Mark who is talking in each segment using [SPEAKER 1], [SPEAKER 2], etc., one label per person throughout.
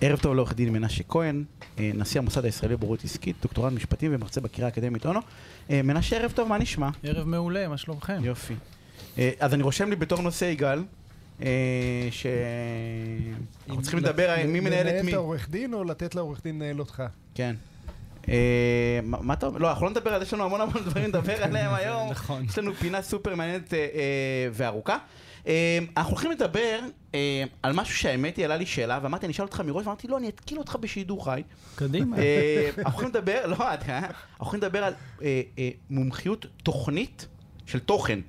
[SPEAKER 1] ערב טוב לעורך דין מנשה כהן, אה, נשיא המוסד הישראלי לבוררות עסקית, דוקטורט משפטים ומרצה בקריאה האקדמית אונו. אה, מנשה, ערב טוב, מה נשמע?
[SPEAKER 2] ערב מעולה, מה שלומכם?
[SPEAKER 1] יופי. אה, אז אני רושם לי בתור נושא יגאל, שאנחנו צריכים לדבר מי מנהל את
[SPEAKER 3] לנהל
[SPEAKER 1] מי.
[SPEAKER 3] את העורך דין או לתת לעורך דין לנהל אותך?
[SPEAKER 1] כן. אה, מה אתה אומר? לא, אנחנו לא נדבר על זה, יש לנו המון המון דברים לדבר עליהם היום.
[SPEAKER 2] נכון.
[SPEAKER 1] יש לנו פינה סופר מעניינת אה, אה, וארוכה. אנחנו הולכים לדבר על משהו שהאמת היא, עלה לי שאלה, ואמרתי, אני אשאל אותך מראש, ואמרתי, לא, אני אתקיל אותך בשידור חי.
[SPEAKER 2] קדימה.
[SPEAKER 1] אנחנו הולכים לדבר, לא, אתה, אנחנו הולכים לדבר על מומחיות תוכנית של תוכן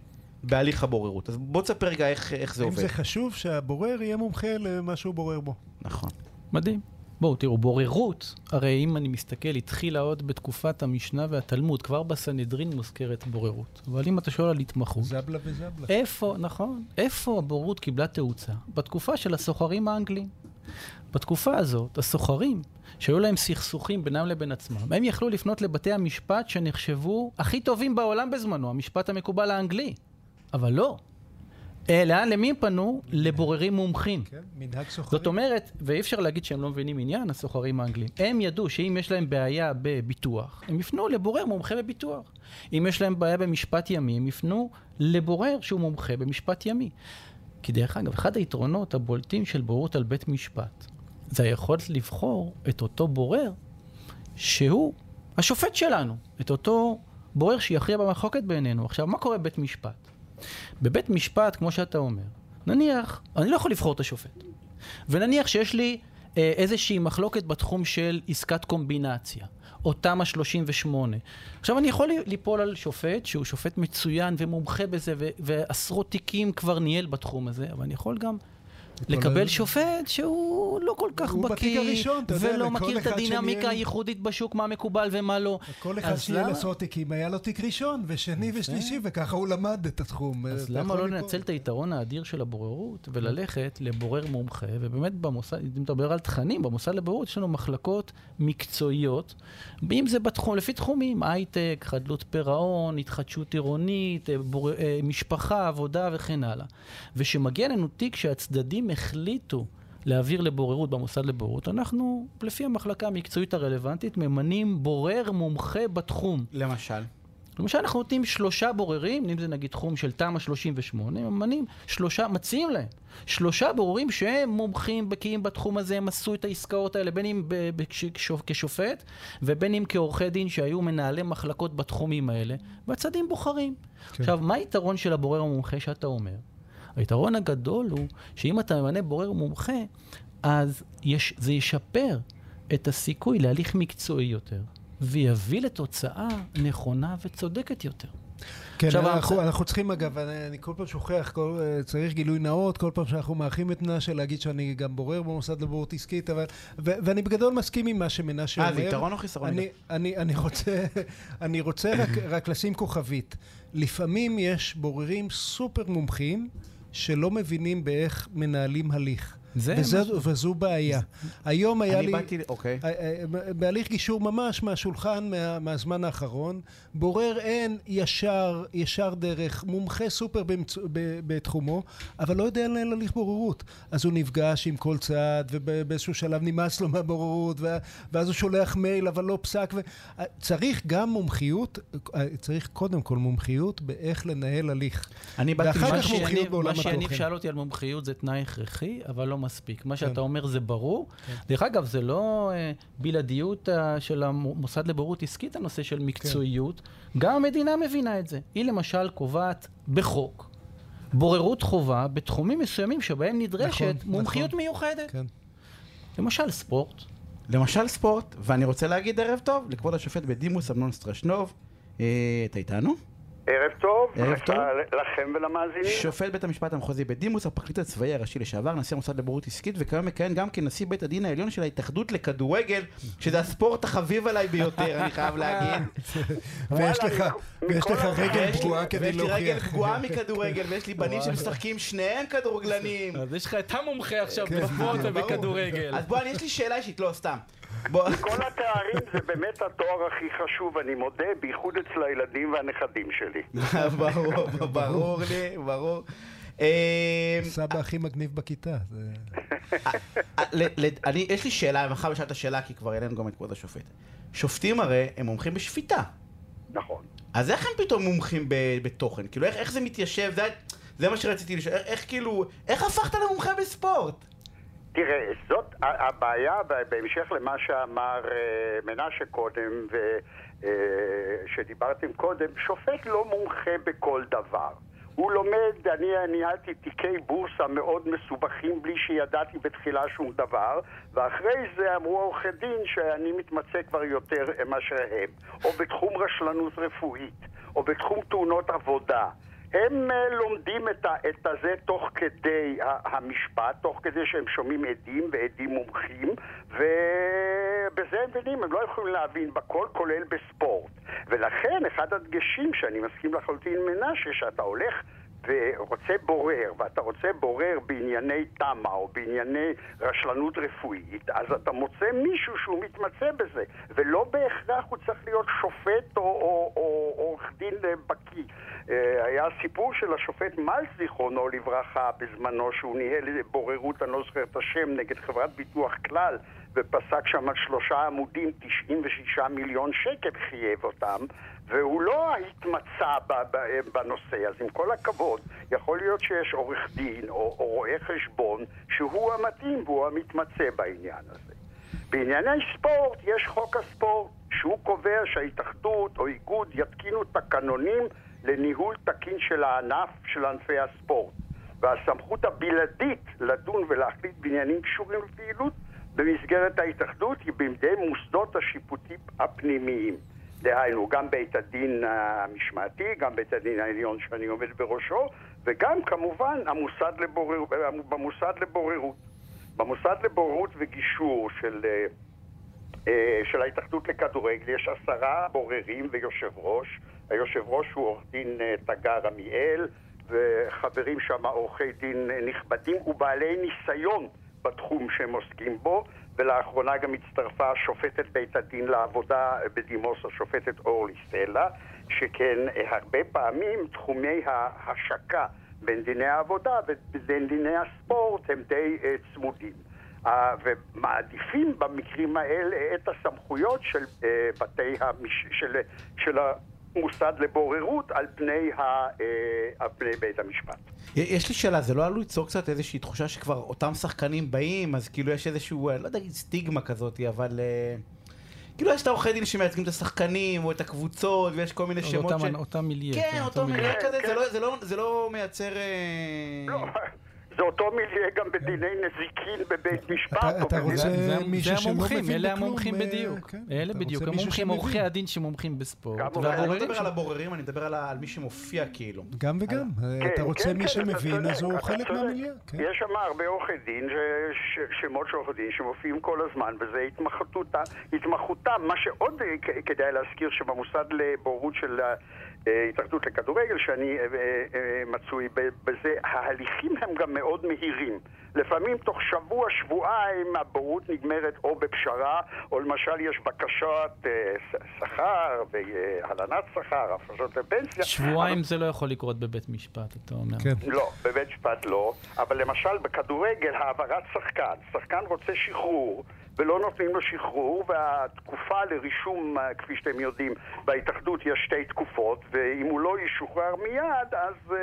[SPEAKER 1] בהליך הבוררות. אז בוא תספר רגע איך איך זה
[SPEAKER 3] אם
[SPEAKER 1] עובד.
[SPEAKER 3] זה חשוב שהבורר יהיה מומחה למה שהוא בורר בו.
[SPEAKER 1] נכון.
[SPEAKER 2] מדהים. בואו, תראו, בוררות, הרי אם אני מסתכל, התחילה עוד בתקופת המשנה והתלמוד, כבר בסנהדרין מוזכרת בוררות. אבל אם אתה שואל על התמחות,
[SPEAKER 3] זבלה וזבלה.
[SPEAKER 2] איפה, נכון, איפה הבוררות קיבלה תאוצה? בתקופה של הסוחרים האנגלים. בתקופה הזאת, הסוחרים, שהיו להם סכסוכים בינם לבין עצמם, הם יכלו לפנות לבתי המשפט שנחשבו הכי טובים בעולם בזמנו, המשפט המקובל האנגלי. אבל לא. אה, לאן, למי הם פנו? לבוררים מומחים.
[SPEAKER 3] כן, מנהג סוחרים.
[SPEAKER 2] זאת אומרת, ואי אפשר להגיד שהם לא מבינים עניין, הסוחרים האנגלים. הם ידעו שאם יש להם בעיה בביטוח, הם יפנו לבורר מומחה בביטוח. אם יש להם בעיה במשפט ימי, הם יפנו לבורר שהוא מומחה במשפט ימי. כי דרך אגב, אחד היתרונות הבולטים של בוררות על בית משפט, זה היכולת לבחור את אותו בורר שהוא השופט שלנו, את אותו בורר שיכריע במחלוקת בינינו. עכשיו, מה קורה בבית משפט? בבית משפט, כמו שאתה אומר, נניח, אני לא יכול לבחור את השופט. ונניח שיש לי אה, איזושהי מחלוקת בתחום של עסקת קומבינציה, או תמ"א 38. עכשיו, אני יכול ליפול על שופט שהוא שופט מצוין ומומחה בזה, ועשרות תיקים כבר ניהל בתחום הזה, אבל אני יכול גם לקבל שופט שהוא לא כל כך בקיא,
[SPEAKER 3] אתה
[SPEAKER 2] ולא מכיר את הדינמיקה הייחודית בשוק, מה מקובל ומה לא.
[SPEAKER 3] כל אחד
[SPEAKER 2] אז למה-
[SPEAKER 3] עשרות תיקים, היה לו תיק ראשון, ושני ושלישי, וככה הוא למד את התחום.
[SPEAKER 2] אז
[SPEAKER 3] אתה
[SPEAKER 2] למה לא. לנצל את היתרון האדיר של הבוררות וללכת לבורר מומחה, ובאמת במוסד, אם מדבר על תכנים, במוסד לבוררות יש לנו מחלקות מקצועיות, אם זה בתחום, לפי תחומים, הייטק, חדלות פירעון, התחדשות עירונית, אה, בור, אה, משפחה, עבודה וכן הלאה. ושמגיע לנו תיק שהצדדים החליטו להעביר לבוררות במוסד לבוררות, אנחנו, לפי המחלקה המקצועית הרלוונטית, ממנים בורר מומחה בתחום.
[SPEAKER 1] למשל.
[SPEAKER 2] למשל, אנחנו נותנים שלושה בוררים, אם זה נגיד תחום של תמ"א 38, ממנים שלושה, מציעים להם שלושה בוררים שהם מומחים, בקיאים בתחום הזה, הם עשו את העסקאות האלה, בין אם ב- ב- כש- כשופ- כשופט, ובין אם כעורכי דין שהיו מנהלי מחלקות בתחומים האלה, והצדדים בוחרים.
[SPEAKER 3] כן.
[SPEAKER 2] עכשיו, מה היתרון של הבורר המומחה שאתה אומר? היתרון הגדול הוא שאם אתה ממנה בורר מומחה, אז יש, זה ישפר את הסיכוי להליך מקצועי יותר, ויביא לתוצאה נכונה וצודקת יותר.
[SPEAKER 3] כן,
[SPEAKER 2] עכשיו,
[SPEAKER 3] אנחנו,
[SPEAKER 2] ההמצאה-
[SPEAKER 3] אנחנו צריכים אגב, אני, אני כל פעם שוכח, כל, אה, צריך גילוי נאות, כל פעם שאנחנו מארחים את מנשה להגיד שאני גם בורר במוסד לבוררות עסקית, אבל, ו, ואני בגדול מסכים עם מה שמנשה
[SPEAKER 1] אה,
[SPEAKER 3] אומר.
[SPEAKER 1] זה יתרון או חיסרון?
[SPEAKER 3] אני, אני, אני רוצה, אני רוצה רק, רק לשים כוכבית. לפעמים יש בוררים סופר מומחים שלא מבינים באיך מנהלים הליך.
[SPEAKER 2] זה
[SPEAKER 3] וזו,
[SPEAKER 2] מה-
[SPEAKER 3] וזו בעיה. היום היה
[SPEAKER 1] אני
[SPEAKER 3] לי...
[SPEAKER 1] באתי, אוקיי.
[SPEAKER 3] אה, אה, בהליך גישור ממש מהשולחן מה, מהזמן האחרון, בורר אין ישר, ישר דרך, מומחה סופר במצ... ב, בתחומו, אבל לא יודע לנהל הליך בוררות. אז הוא נפגש עם כל צד, ובאיזשהו שלב נמאס לו מהבוררות, ו... ואז הוא שולח מייל, אבל לא פסק. ו... אה, צריך גם מומחיות, אה, צריך קודם כל מומחיות באיך לנהל הליך.
[SPEAKER 1] אני באתי
[SPEAKER 3] ואחר
[SPEAKER 1] משהו-
[SPEAKER 3] כך מומחיות בעולם
[SPEAKER 2] מה שיניב
[SPEAKER 3] התוכן.
[SPEAKER 2] שאל אותי על מומחיות זה תנאי הכרחי, אבל לא מספיק. מה שאתה
[SPEAKER 3] כן.
[SPEAKER 2] אומר זה ברור. דרך אגב, זה לא אה, בלעדיות אה, של המוסד לבוררות עסקית, הנושא של מקצועיות. גם המדינה מבינה את זה. היא למשל קובעת בחוק בוררות חובה בתחומים מסוימים שבהם נדרשת
[SPEAKER 3] נכון,
[SPEAKER 2] מומחיות
[SPEAKER 3] נכון.
[SPEAKER 2] מיוחדת.
[SPEAKER 3] כן.
[SPEAKER 2] למשל ספורט.
[SPEAKER 1] למשל ספורט, ואני רוצה להגיד ערב טוב לכבוד השופט בדימוס אמנון סטרשנוב. אה, אתה איתנו?
[SPEAKER 4] ערב טוב,
[SPEAKER 1] ערב
[SPEAKER 4] לך-
[SPEAKER 1] טוב.
[SPEAKER 4] לכם ולמאזינים.
[SPEAKER 1] שופט בית המשפט המחוזי בדימוס, הפרקליט הצבאי הראשי לשעבר, נשיא המוסד לבוררות עסקית, וכיום מכהן גם כנשיא בית הדין העליון של ההתאחדות לכדורגל, שזה הספורט החביב עליי ביותר, אני חייב להגיד.
[SPEAKER 3] ויש לך, ויש לך רגל פגועה כדי
[SPEAKER 1] ויש לי רגל
[SPEAKER 3] להוכיח.
[SPEAKER 1] פגועה מכדורגל, ויש לי בנים שמשחקים שניהם כדורגלנים.
[SPEAKER 2] אז יש לך את המומחה עכשיו
[SPEAKER 3] כן,
[SPEAKER 2] בספורט. ובכדורגל.
[SPEAKER 1] אז בוא, יש לי שאלה אישית, לא, סתם. בוא,
[SPEAKER 4] כל התארים זה באמת התואר הכי חשוב, אני מודה, בייחוד אצל הילדים והנכדים שלי.
[SPEAKER 1] ברור, ברור לי, ברור. אה,
[SPEAKER 3] סבא הכי מגניב בכיתה.
[SPEAKER 1] אה, אני, יש לי שאלה, מאחר ושאלת שאלה, כי כבר העלינו גם את כבוד השופט. שופטים הרי הם מומחים בשפיטה.
[SPEAKER 4] נכון.
[SPEAKER 1] אז איך הם פתאום מומחים בתוכן? כאילו, איך, איך זה מתיישב? זה, זה מה שרציתי לשאול. איך, איך כאילו, איך הפכת למומחה בספורט?
[SPEAKER 4] תראה, זאת הבעיה, בהמשך למה שאמר אה, מנשה קודם, ושדיברתם קודם, שופט לא מומחה בכל דבר. הוא לומד, אני ניהלתי תיקי בורסה מאוד מסובכים בלי שידעתי בתחילה שום דבר, ואחרי זה אמרו עורכי דין שאני מתמצא כבר יותר מאשר הם. או בתחום רשלנות רפואית, או בתחום תאונות עבודה. הם אה, לומדים את, ה, את הזה תוך כדי המשפט, תוך כדי שהם שומעים עדים ועדים מומחים, ובזה הם מבינים, הם לא יכולים להבין בכל, כולל בספורט. ולכן אחד הדגשים שאני מסכים לחלוטין עם מנשה, שאתה הולך ורוצה בורר, ואתה רוצה בורר בענייני תמ"א או בענייני רשלנות רפואית, אז אתה מוצא מישהו שהוא מתמצא בזה, ולא בהכרח הוא צריך להיות שופט או, או, דין אה, בקיא. אה, היה סיפור של השופט מלץ, זיכרונו לברכה, בזמנו, שהוא ניהל בוררות, אני לא זוכר את השם, נגד חברת ביטוח כלל, ופסק שם על שלושה עמודים 96 מיליון שקל חייב אותם, והוא לא התמצא ב- בנושא. אז עם כל הכבוד, יכול להיות שיש עורך דין או, או רואה חשבון שהוא המתאים והוא המתמצא בעניין הזה. בענייני ספורט יש חוק הספורט, שהוא קובע שההתאחדות או איגוד יתקינו תקנונים לניהול תקין של הענף של ענפי הספורט. והסמכות הבלעדית לדון ולהחליט בעניינים קשורים לפעילות במסגרת ההתאחדות היא בידי מוסדות השיפוטים הפנימיים. דהיינו, גם בית הדין המשמעתי, גם בית הדין העליון שאני עומד בראשו, וגם כמובן המוסד לבורר, במוסד לבוררות. במוסד לבוררות וגישור של, אה, אה, של ההתאחדות לכדורגל יש עשרה בוררים ויושב ראש. היושב ראש הוא עורך דין אה, תגר עמיאל, וחברים שם עורכי דין נכבדים ובעלי ניסיון בתחום שהם עוסקים בו, ולאחרונה גם הצטרפה שופטת בית הדין לעבודה בדימוס, השופטת אורלי סלע, שכן הרבה פעמים תחומי ההשקה בין דיני העבודה ובין דיני הספורט הם די אה, צמודים. אה, ומעדיפים במקרים האלה את הסמכויות של אה, בתי המש... של, של המוסד לבוררות על פני, ה... על פני בית המשפט.
[SPEAKER 1] יש לי שאלה, זה לא עלול ליצור קצת איזושהי תחושה שכבר אותם שחקנים באים, אז כאילו יש איזשהו, לא יודע סטיגמה כזאת, אבל... אה, כאילו יש את העורכי דין שמייצגים את השחקנים, או את הקבוצות, ויש כל מיני שמות ש...
[SPEAKER 2] אותם מיליה.
[SPEAKER 1] כן, אותו
[SPEAKER 2] מיליה.
[SPEAKER 4] כן,
[SPEAKER 1] כזה,
[SPEAKER 4] כן.
[SPEAKER 1] זה לא- זה לא- זה לא מייצר...
[SPEAKER 4] זה אותו מיליה גם בדיני נזיקין בבית משפט.
[SPEAKER 3] אתה- רוצה מישהו שלא
[SPEAKER 2] המומחים,
[SPEAKER 3] מבין
[SPEAKER 2] אלה המומחים
[SPEAKER 3] אה,
[SPEAKER 2] בדיוק.
[SPEAKER 3] כן.
[SPEAKER 2] אלה בדיוק, המומחים. עורכי הדין שמומחים בספורט.
[SPEAKER 1] אני לא מדבר על הבוררים, אני מדבר על מי שמופיע כאילו.
[SPEAKER 3] גם וגם. אה,
[SPEAKER 4] כן,
[SPEAKER 3] אתה רוצה
[SPEAKER 4] כן,
[SPEAKER 3] מי
[SPEAKER 4] כן,
[SPEAKER 3] שמבין, אז הוא חלק. מהמיליה.
[SPEAKER 4] יש שם הרבה עורכי דין, שמות של עורכי דין שמופיעים כל הזמן, וזה התמחותם. מה שעוד כדאי להזכיר שבמוסד לבורות של ההתאחדות לכדורגל, שאני אה, אה, אה, מצוי בזה, ההליכים הם גם מאוד מהירים. לפעמים תוך שבוע, שבועיים הבורות נגמרת או בפשרה, או למשל יש בקשות אה, ש- שכר והלנת שכר, הפרשות לפנסיה.
[SPEAKER 2] שבועיים זה לא יכול לקרות בבית משפט, אתה אומר.
[SPEAKER 3] כן.
[SPEAKER 4] לא, בבית משפט לא, אבל למשל בכדורגל העברת שחקן, שחקן רוצה שחרור ולא נותנים לו שחרור והתקופה לרישום, אה, כפי שאתם יודעים, בהתאחדות יש שתי תקופות ואם הוא לא ישוחרר מיד אז uh,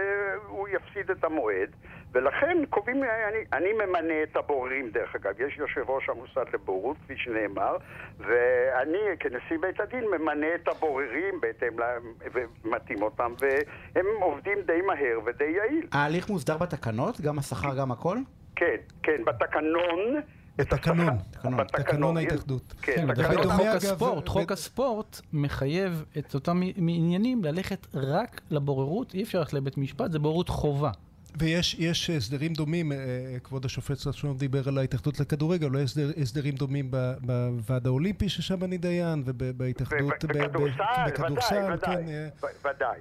[SPEAKER 4] הוא יפסיד את המועד ולכן קובעים, אה, אני, אני ממנה את הבוררים דרך אגב, יש יושב ראש המוסד לבורות כפי שנאמר ואני כנשיא בית הדין ממנה את הבוררים בהתאם להם ומתאים אותם והם עובדים די מהר ודי יעיל.
[SPEAKER 1] ההליך מוסדר בתקנות? גם השכר, גם הכל?
[SPEAKER 4] כן, כן, בתקנון.
[SPEAKER 3] בתקנון.
[SPEAKER 1] תקנון.
[SPEAKER 3] תקנון ההתאחדות.
[SPEAKER 4] כן,
[SPEAKER 2] כן, אגב,
[SPEAKER 3] בדומה,
[SPEAKER 2] חוק הספורט,
[SPEAKER 3] ב-
[SPEAKER 2] חוק הספורט מחייב את אותם עניינים ללכת רק לבוררות, אי אפשר ללכת לבית משפט, זה בוררות חובה.
[SPEAKER 3] ויש יש הסדרים דומים, אה, כבוד השופט סטרשנוב דיבר על ההתאחדות לכדורגל, אולי הסדר, הסדרים דומים בוועד האולימפי ששם אני דיין, ובהתאחדות, ב- ב-
[SPEAKER 4] בכדורסל, ודאי, ודאי,
[SPEAKER 3] כן. אה,
[SPEAKER 4] ו- ודאי.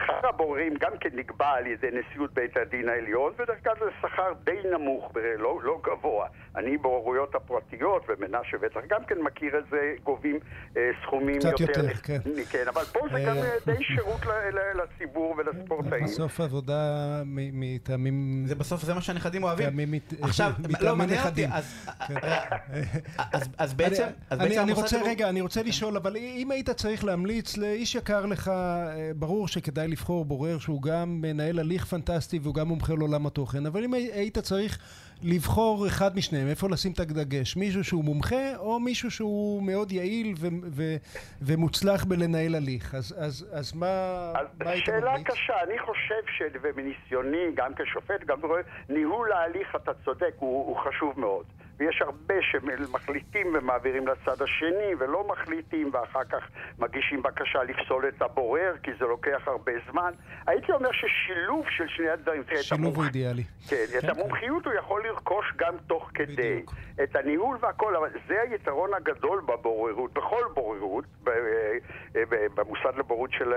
[SPEAKER 4] אה, שכר הבוררים גם כן נקבע על ידי נשיאות בית הדין העליון, ודרך כלל זה שכר די נמוך, לא, לא גבוה. אני בוררויות הפרטיות, ומנשה בטח גם כן מכיר את זה, גובים אה, סכומים
[SPEAKER 3] קצת
[SPEAKER 4] יותר...
[SPEAKER 3] יותר, כן.
[SPEAKER 4] כן, אבל פה זה
[SPEAKER 3] אה,
[SPEAKER 4] גם אה, די שירות ל- ל- לציבור ולספורטאים.
[SPEAKER 3] בסוף עבודה מ- מטעמים...
[SPEAKER 1] זה בסוף, זה מה שהנכדים אוהבים. עכשיו, לא, מעניין אותי,
[SPEAKER 3] נכדים.
[SPEAKER 1] אז-
[SPEAKER 3] כן.
[SPEAKER 1] אז- אז בעצם, אז
[SPEAKER 3] אני,
[SPEAKER 1] בעצם
[SPEAKER 3] אני
[SPEAKER 1] המוסד
[SPEAKER 3] רוצה, רגע, אני רוצה לשאול, אבל אם היית צריך להמליץ לאיש יקר לך, אה, ברור שכדאי לבחור בורר שהוא גם מנהל הליך פנטסטי והוא גם מומחה לעולם התוכן, אבל אם הי- היית צריך לבחור אחד משניהם, איפה לשים את הדגש? מישהו שהוא מומחה או מישהו שהוא מאוד יעיל ו- ו- ומוצלח בלנהל הליך? אז, אז, אז מה,
[SPEAKER 4] אז
[SPEAKER 3] מה היית
[SPEAKER 4] שאלה
[SPEAKER 3] ממליץ?
[SPEAKER 4] קשה, אני חושב ש... ומניסיוני, גם כשופט, גם ניהול ההליך, אתה צודק, הוא, הוא חשוב מאוד. ויש הרבה שמחליטים ומעבירים לצד השני ולא מחליטים ואחר כך מגישים בקשה לפסול את הבורר כי זה לוקח הרבה זמן. הייתי אומר ששילוב של שני הדברים,
[SPEAKER 3] שילוב הוא
[SPEAKER 4] המומח-
[SPEAKER 3] אידיאלי.
[SPEAKER 4] כן, את המומחיות הוא יכול לרכוש גם תוך כדי.
[SPEAKER 3] בדיוק.
[SPEAKER 4] את הניהול והכל, אבל זה היתרון הגדול בבוררות, בכל בוררות, ב- אה, ב- במוסד לבוררות של...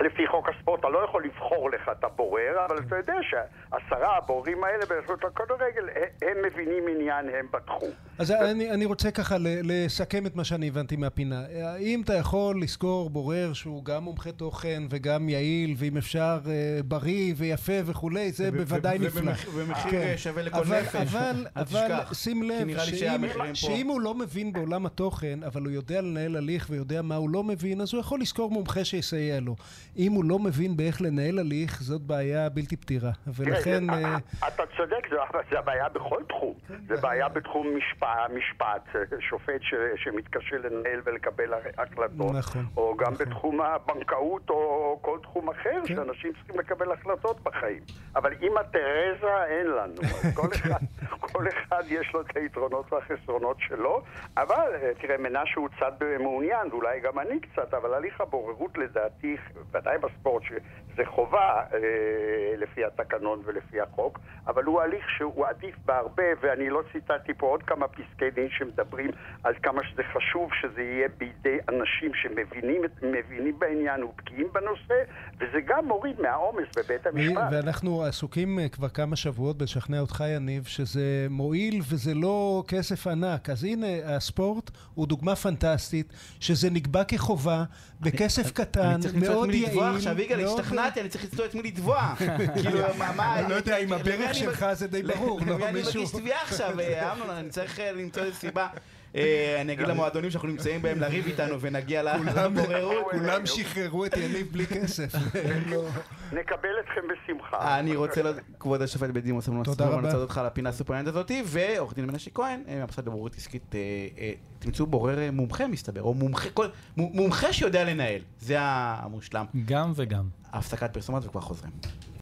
[SPEAKER 4] לפי חוק הספורט, אתה לא יכול לבחור לך את הבורר, אבל אתה יודע שעשרה הבוררים האלה ברשות הכדורגל, הם מבינים עניין, הם בתחום.
[SPEAKER 3] אז אני, אני רוצה ככה לסכם את מה שאני הבנתי מהפינה. האם אתה יכול לזכור בורר שהוא גם מומחה תוכן וגם יעיל, ואם אפשר אה, בריא ויפה וכולי, זה בוודאי נפלא.
[SPEAKER 1] ובמח- במחיר,
[SPEAKER 3] כן.
[SPEAKER 1] אה, שווה לכל
[SPEAKER 3] אבל,
[SPEAKER 1] נפש.
[SPEAKER 3] אבל,
[SPEAKER 1] אל
[SPEAKER 3] אבל
[SPEAKER 1] תשכח.
[SPEAKER 3] שים
[SPEAKER 1] כי
[SPEAKER 3] לב,
[SPEAKER 1] נראה לי
[SPEAKER 3] שאם,
[SPEAKER 1] שהמחירים פה-
[SPEAKER 3] שאם הוא לא מבין בעולם התוכן, אבל הוא יודע לנהל הליך ויודע מה הוא לא מבין, אז הוא יכול לזכור מומחה שיסייע לו. אם הוא לא מבין באיך לנהל הליך, זאת בעיה בלתי פתירה. ולכן... אה,
[SPEAKER 4] זה- אתה צודק, זה הבעיה בכל תחום. זה בעיה בתחום משפט, משפט, שופט ש- שמתקשה לנהל ולקבל החלטות.
[SPEAKER 3] נכון,
[SPEAKER 4] או גם
[SPEAKER 3] נכון.
[SPEAKER 4] בתחום הבנקאות או כל תחום אחר,
[SPEAKER 3] כן.
[SPEAKER 4] שאנשים צריכים לקבל החלטות בחיים. אבל אימא תרזה אין לנו. כל אחד, כל אחד יש לו את היתרונות והחסרונות שלו. אבל אה, תראה, מנשה הוא צד מעוניין, ואולי גם אני קצת, אבל הליך הבוררות לדעתי, ודאי בספורט, שזה חובה אה, לפי התקנון ולפי החוק, אבל הוא הליך שהוא עדיף בהרבה, ואני לא ציטטתי פה עוד כמה פסקי דין שמדברים על כמה שזה חשוב שזה יהיה בידי אנשים שמבינים בעניין ובקיאים בנושא, וזה גם מוריד מהעומס בבית המשפט.
[SPEAKER 3] ואנחנו עסוקים אה, כבר כמה שבועות בלשכנע אותך, יניב, שזה מועיל וזה לא כסף ענק. אז הנה, הספורט הוא דוגמה פנטסטית, שזה נקבע כחובה, בכסף קטן,
[SPEAKER 1] אני צריך למצוא את
[SPEAKER 3] מאוד
[SPEAKER 1] מי לתבוע
[SPEAKER 3] יעיל.
[SPEAKER 1] עכשיו, יגאל,
[SPEAKER 3] מאוד-
[SPEAKER 1] השתכנעתי, אני צריך למצוא את מי לתבוע. כאילו, מה, מה...
[SPEAKER 3] אני לא יודע אם הברך שלך זה די ברור, לא
[SPEAKER 1] למי אני מגיש תביעה עכשיו, אה, אמנון, אני צריך למצוא איזה סיבה. אה, אני אגיד למועדונים שאנחנו נמצאים בהם לריב איתנו ונגיע לבוררות.
[SPEAKER 3] כולם שחררו את יניב בלי כסף.
[SPEAKER 4] נקבל אתכם בשמחה.
[SPEAKER 1] אני רוצה, כבוד השופט בדימוס,
[SPEAKER 3] תודה
[SPEAKER 1] סטרמן,
[SPEAKER 3] רבה.
[SPEAKER 1] לצד אותך על הפינה הסופרנט הזאתי, ועורך דין מנשה כהן, אה, מהמוסד לבוררות עסקית, אה, תמצאו בורר מומחה מסתבר, או מומחה, שיודע לנהל, זה המושלם.
[SPEAKER 2] גם וגם.
[SPEAKER 1] הפסקת פרסומות וכבר חוזרים.